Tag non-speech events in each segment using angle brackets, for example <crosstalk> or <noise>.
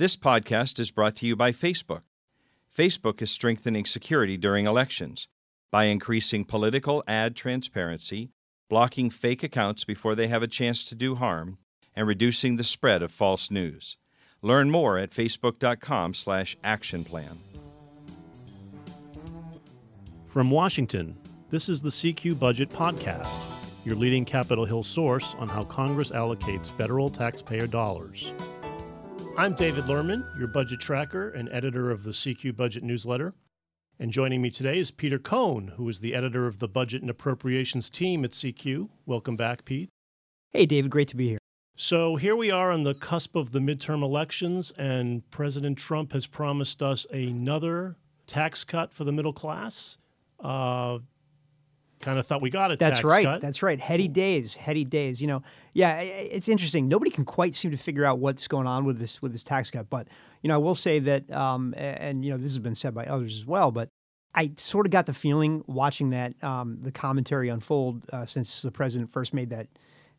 This podcast is brought to you by Facebook. Facebook is strengthening security during elections by increasing political ad transparency, blocking fake accounts before they have a chance to do harm, and reducing the spread of false news. Learn more at facebook.com/actionplan. From Washington, this is the CQ Budget Podcast, your leading Capitol Hill source on how Congress allocates federal taxpayer dollars. I'm David Lerman, your budget tracker and editor of the CQ Budget newsletter. And joining me today is Peter Cohn, who is the editor of the Budget and Appropriations team at CQ. Welcome back, Pete. Hey, David, great to be here. So here we are on the cusp of the midterm elections, and President Trump has promised us another tax cut for the middle class. Uh, kind of thought we got a That's right. cut. That's right. Heady days. Heady days. You know, yeah, it's interesting. Nobody can quite seem to figure out what's going on with this with this tax cut. But you know, I will say that, um, and you know, this has been said by others as well. But I sort of got the feeling watching that um, the commentary unfold uh, since the president first made that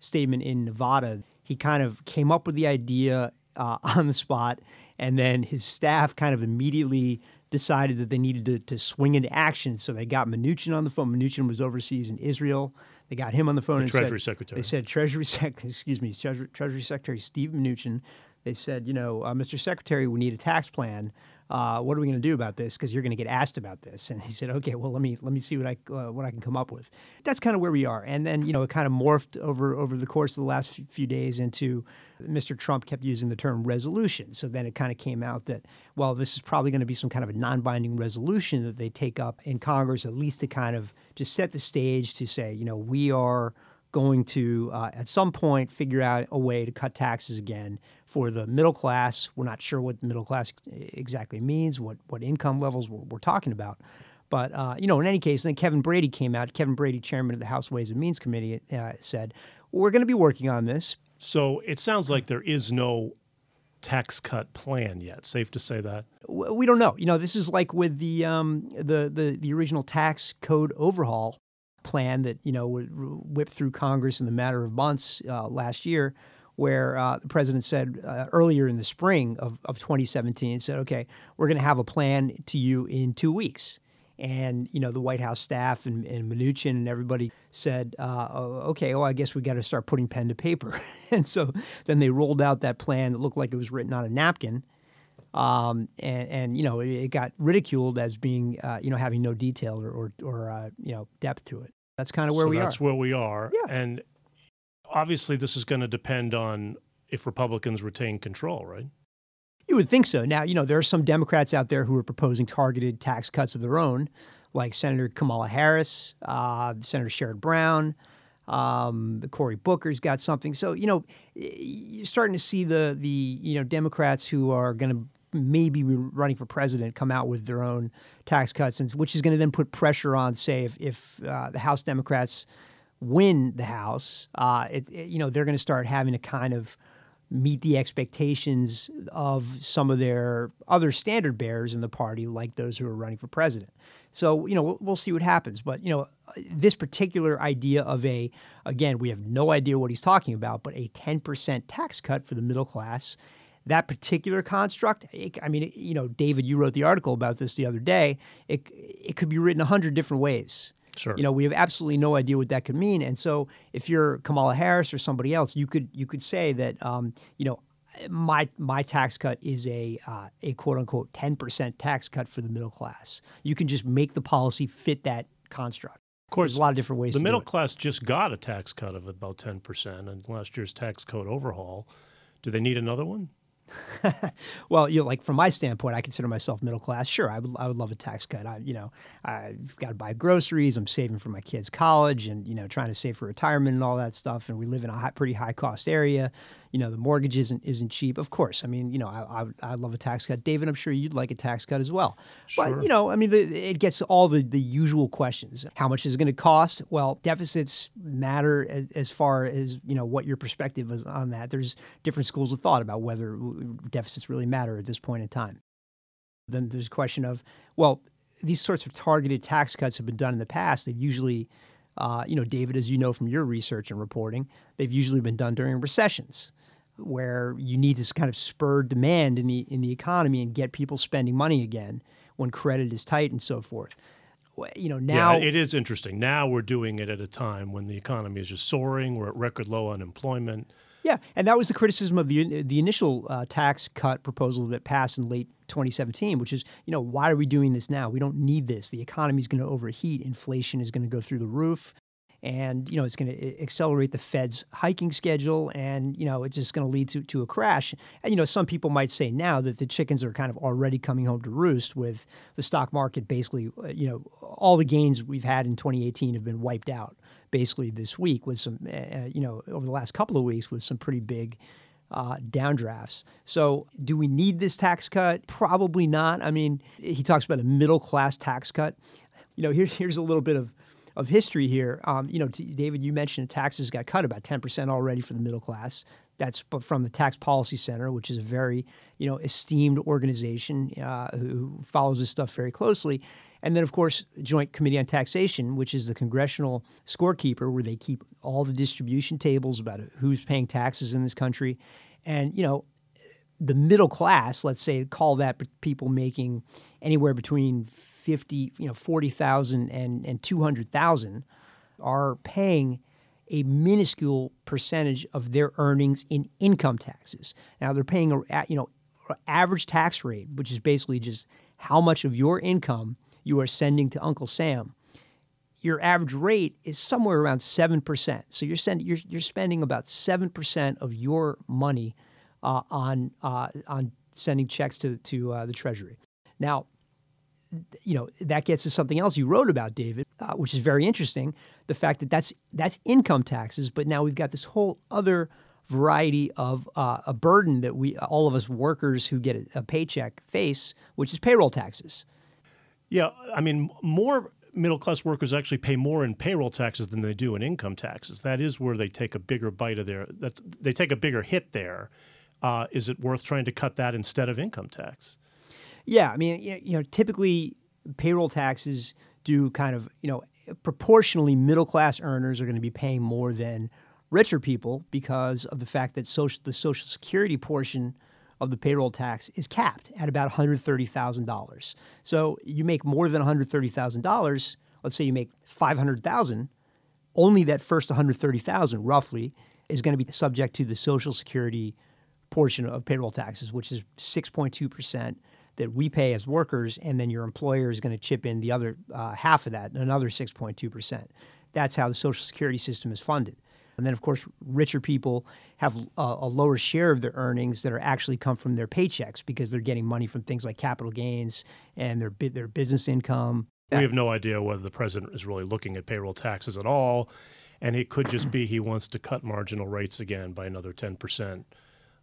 statement in Nevada. He kind of came up with the idea uh, <laughs> on the spot, and then his staff kind of immediately decided that they needed to, to swing into action. So they got Mnuchin on the phone. Mnuchin was overseas in Israel. They got him on the phone The and Treasury said, Secretary. They said Treasury Sec, <laughs> excuse me, Treasury, Treasury Secretary Steve Mnuchin. They said, you know, uh, Mr. Secretary, we need a tax plan. Uh, what are we going to do about this? Because you're going to get asked about this. And he said, okay, well, let me let me see what I uh, what I can come up with. That's kind of where we are. And then you know, it kind of morphed over over the course of the last few, days into Mr. Trump kept using the term resolution. So then it kind of came out that well, this is probably going to be some kind of a non-binding resolution that they take up in Congress, at least to kind of just set the stage to say, you know, we are going to uh, at some point figure out a way to cut taxes again for the middle class. We're not sure what the middle class exactly means, what what income levels we're, we're talking about. But uh, you know, in any case, then Kevin Brady came out. Kevin Brady, chairman of the House Ways and Means Committee, uh, said we're going to be working on this. So it sounds like there is no tax cut plan yet. Safe to say that. We don't know. You know, this is like with the um, the, the the original tax code overhaul plan that you know whipped through Congress in the matter of months uh, last year, where uh, the president said uh, earlier in the spring of, of 2017 said, "Okay, we're going to have a plan to you in two weeks." And you know the White House staff and, and Mnuchin and everybody said, uh, oh, "Okay, well, I guess we got to start putting pen to paper." <laughs> and so then they rolled out that plan that looked like it was written on a napkin, um, and, and you know it, it got ridiculed as being uh, you know having no detail or or, or uh, you know depth to it. That's kind of where so we that's are. That's where we are. Yeah. And obviously, this is going to depend on if Republicans retain control, right? You would think so. Now, you know, there are some Democrats out there who are proposing targeted tax cuts of their own, like Senator Kamala Harris, uh, Senator Sherrod Brown, um, Cory Booker's got something. So, you know, you're starting to see the the you know Democrats who are going to maybe be running for president come out with their own tax cuts, and which is going to then put pressure on, say, if if uh, the House Democrats win the House, uh, it, it- you know, they're going to start having to kind of meet the expectations of some of their other standard bearers in the party, like those who are running for president. So, you know, we'll, we'll see what happens. But, you know, this particular idea of a, again, we have no idea what he's talking about, but a 10% tax cut for the middle class, that particular construct, it, I mean, you know, David, you wrote the article about this the other day. It, it could be written a hundred different ways. Sure. You know, we have absolutely no idea what that could mean. And so, if you're Kamala Harris or somebody else, you could you could say that, um, you know, my my tax cut is a uh, a quote unquote ten percent tax cut for the middle class. You can just make the policy fit that construct. Of course, There's a lot of different ways. the to middle do it. class just got a tax cut of about 10% in last year's tax code overhaul. Do they need another one? <laughs> Well, you know, like from my standpoint, I consider myself middle class. Sure, I would, I would love a tax cut. I, you know, I've got to buy groceries. I'm saving for my kids' college, and you know, trying to save for retirement and all that stuff. And we live in a high, pretty high cost area. You know, the mortgage isn't isn't cheap. Of course, I mean, you know, I, I, I love a tax cut. David, I'm sure you'd like a tax cut as well. Sure. But you know, I mean, the, it gets all the the usual questions. How much is it going to cost? Well, deficits matter as, as far as you know what your perspective is on that. There's different schools of thought about whether deficits really matter at this point in time. Then there's a question of, well, these sorts of targeted tax cuts have been done in the past. They've usually, uh, you know, David, as you know from your research and reporting, they've usually been done during recessions. Where you need to kind of spur demand in the in the economy and get people spending money again when credit is tight and so forth. You know now yeah, it is interesting. Now we're doing it at a time when the economy is just soaring. We're at record low unemployment. Yeah, and that was the criticism of the the initial uh, tax cut proposal that passed in late 2017, which is, you know, why are we doing this now? We don't need this. The economy is going to overheat. Inflation is going to go through the roof and you know it's going to accelerate the Fed's hiking schedule, and you know it's just going to lead to to a crash. And you know some people might say now that the chickens are kind of already coming home to roost with the stock market basically, uh, you know, all the gains we've had in 2018 have been wiped out basically this week with some, uh, you know, over the last couple of weeks with some pretty big. Uh, downdrafts. So, do we need this tax cut? Probably not. I mean, he talks about a middle class tax cut. You know, here, here's a little bit of of history here. Um, you know, t- David, you mentioned taxes got cut about 10% already for the middle class. That's from the Tax Policy Center, which is a very, you know, esteemed organization uh, who follows this stuff very closely. And then, of course, Joint Committee on Taxation, which is the congressional scorekeeper, where they keep all the distribution tables about who's paying taxes in this country. And, you know, the middle class, let's say, call that people making anywhere between 50, you know, 40,000 and, and 200,000 are paying a minuscule percentage of their earnings in income taxes. Now they're paying a you know average tax rate, which is basically just how much of your income you are sending to Uncle Sam. Your average rate is somewhere around seven percent. So you're sending you're, you're spending about seven percent of your money uh, on uh, on sending checks to to uh, the Treasury. Now, you know that gets to something else you wrote about, David, uh, which is very interesting. The fact that that's that's income taxes, but now we've got this whole other variety of uh, a burden that we all of us workers who get a, a paycheck face, which is payroll taxes. Yeah, I mean, more middle class workers actually pay more in payroll taxes than they do in income taxes. That is where they take a bigger bite of their. That's they take a bigger hit there. Uh, is it worth trying to cut that instead of income tax? Yeah, I mean, you know, typically payroll taxes do kind of, you know, proportionally middle class earners are going to be paying more than richer people because of the fact that social, the Social Security portion of the payroll tax is capped at about $130,000. So you make more than $130,000, let's say you make 500,000, only that first 130,000 roughly is going to be subject to the Social Security portion of payroll taxes, which is 6.2% that we pay as workers, and then your employer is going to chip in the other uh, half of that, another 6.2%. That's how the Social Security system is funded. And then, of course, richer people have a, a, lower share of their earnings that are actually come from their paychecks because they're getting money from things like capital gains and their their business income. We have no idea whether the president is really looking at payroll taxes at all, and it could just be he wants to cut marginal rates again by another ten percent.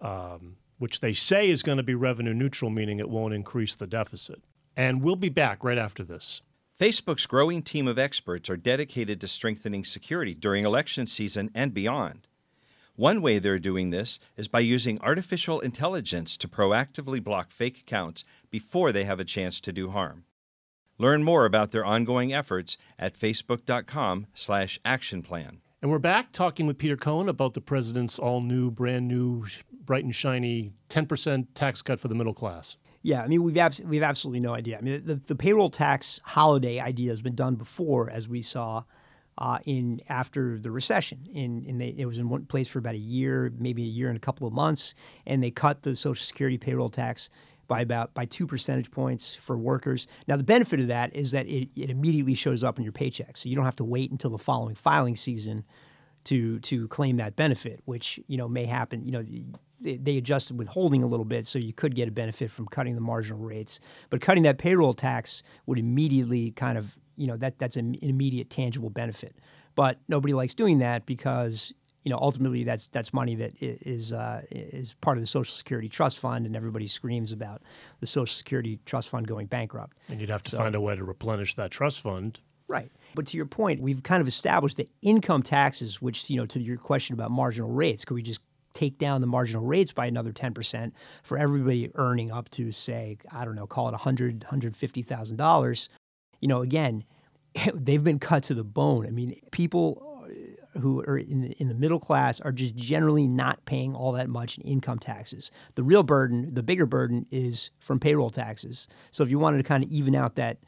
Um, which they say is going to be revenue neutral, meaning it won't increase the deficit. And we'll be back right after this. Facebook's growing team of experts are dedicated to strengthening security during election season and beyond. One way they're doing this is by using artificial intelligence to proactively block fake accounts before they have a chance to do harm. Learn more about their ongoing efforts at facebook.com/actionplan. And we're back talking with Peter Cohn about the president's all new, brand new, bright and shiny 10% tax cut for the middle class. Yeah, I mean, we've, abs- we've absolutely no idea. I mean, the, the payroll tax holiday idea has been done before, as we saw uh, in after the recession. In, in it was in one place for about a year, maybe a year and a couple of months, and they cut the Social Security payroll tax by about by two percentage points for workers. Now the benefit of that is that it, it immediately shows up in your paycheck, so you don't have to wait until the following filing season to to claim that benefit, which you know may happen. You know they, adjusted withholding a little bit, so you could get a benefit from cutting the marginal rates, but cutting that payroll tax would immediately kind of you know that that's an immediate tangible benefit. But nobody likes doing that because you know, ultimately that's that's money that is uh, is part of the Social Security Trust Fund, and everybody screams about the Social Security Trust Fund going bankrupt. And you'd have to so, find a way to replenish that trust fund. Right. But to your point, we've kind of established that income taxes, which you know, to your question about marginal rates, could we just take down the marginal rates by another 10% for everybody earning up to say i don't know call it 100 150000 you know again <laughs> they've been cut to the bone i mean people uh, who are in the, in the middle class are just generally not paying all that much in income taxes. The real burden, the bigger burden, is from payroll taxes. So if you wanted to kind of even out that,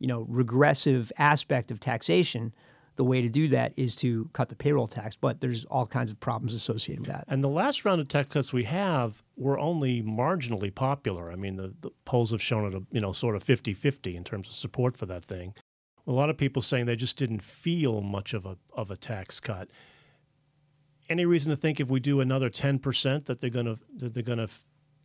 you know, regressive aspect of taxation, the way to do that is to cut the payroll tax. But there's all kinds of problems associated with that. And the last round of tax cuts we have were only marginally popular. I mean, the, the polls have shown it, a, you know, sort of 50-50 in terms of support for that thing. A lot of people saying they just didn't feel much of a of a tax cut. Any reason to think if we do another 10% that they're going to that they're going to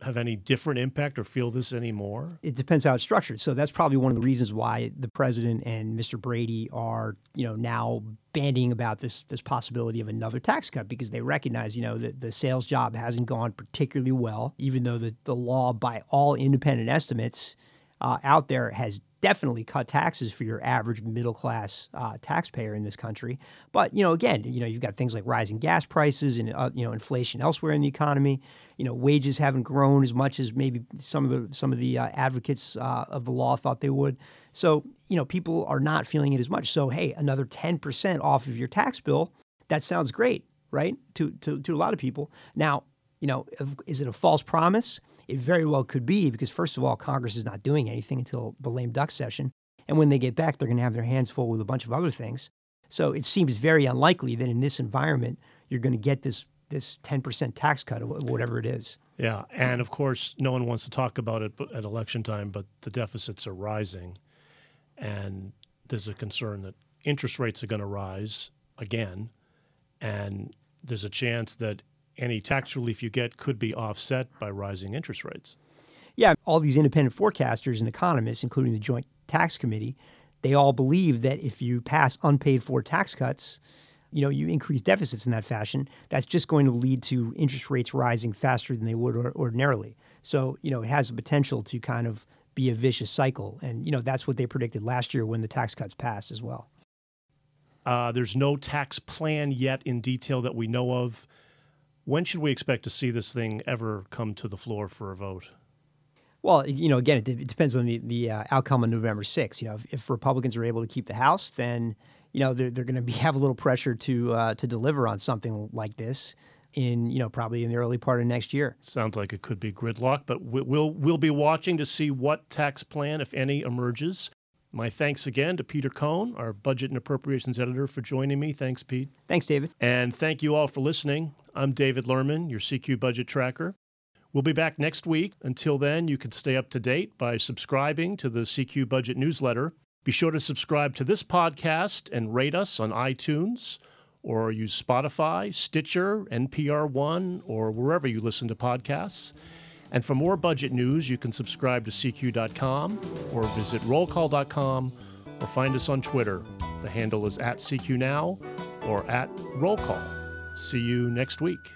have any different impact or feel this anymore? It depends how it's structured. So that's probably one of the reasons why the president and Mr. Brady are, you know, now bandying about this this possibility of another tax cut because they recognize, you know, that the sales job hasn't gone particularly well, even though the, the law by all independent estimates uh, out there has definitely cut taxes for your average middle class uh, taxpayer in this country. But you know, again, you know, you've got things like rising gas prices and uh, you know inflation elsewhere in the economy. You know, wages haven't grown as much as maybe some of the some of the uh, advocates uh, of the law thought they would. So you know, people are not feeling it as much. So hey, another ten percent off of your tax bill, that sounds great, right? To to to a lot of people. Now, you know, is it a false promise? It very well could be because, first of all, Congress is not doing anything until the lame duck session. And when they get back, they're going to have their hands full with a bunch of other things. So it seems very unlikely that in this environment, you're going to get this this 10% tax cut or whatever it is. Yeah. And of course, no one wants to talk about it at election time, but the deficits are rising. And there's a concern that interest rates are going to rise again. And there's a chance that any tax relief you get could be offset by rising interest rates. Yeah, all these independent forecasters and economists, including the Joint Tax Committee, they all believe that if you pass unpaid for tax cuts, you know, you increase deficits in that fashion, that's just going to lead to interest rates rising faster than they would ordinarily. So, you know, it has the potential to kind of be a vicious cycle. And, you know, that's what they predicted last year when the tax cuts passed as well. Uh, there's no tax plan yet in detail that we know of. When should we expect to see this thing ever come to the floor for a vote? Well, you know, again, it, it depends on the, the uh, outcome on November 6th. You know, if, if, Republicans are able to keep the House, then, you know, they're, they're going <laughs> to have a little pressure to uh, to deliver on something like this in, you know, probably in the early part of next year. Sounds like it could be gridlock, but we'll, we'll be watching to see what tax plan, if any, emerges. My thanks again to Peter Cohn, our budget and appropriations editor, for joining me. Thanks, Pete. Thanks, David. And thank you all for listening. I'm David Lerman, your CQ budget tracker. We'll be back next week. Until then, you can stay up to date by subscribing to the CQ Budget newsletter. Be sure to subscribe to this podcast and rate us on iTunes or use Spotify, Stitcher, NPR One, or wherever you listen to podcasts. And for more budget news, you can subscribe to CQ.com or visit rollcall.com or find us on Twitter. The handle is at CQ Now or at rollcall. See you next week.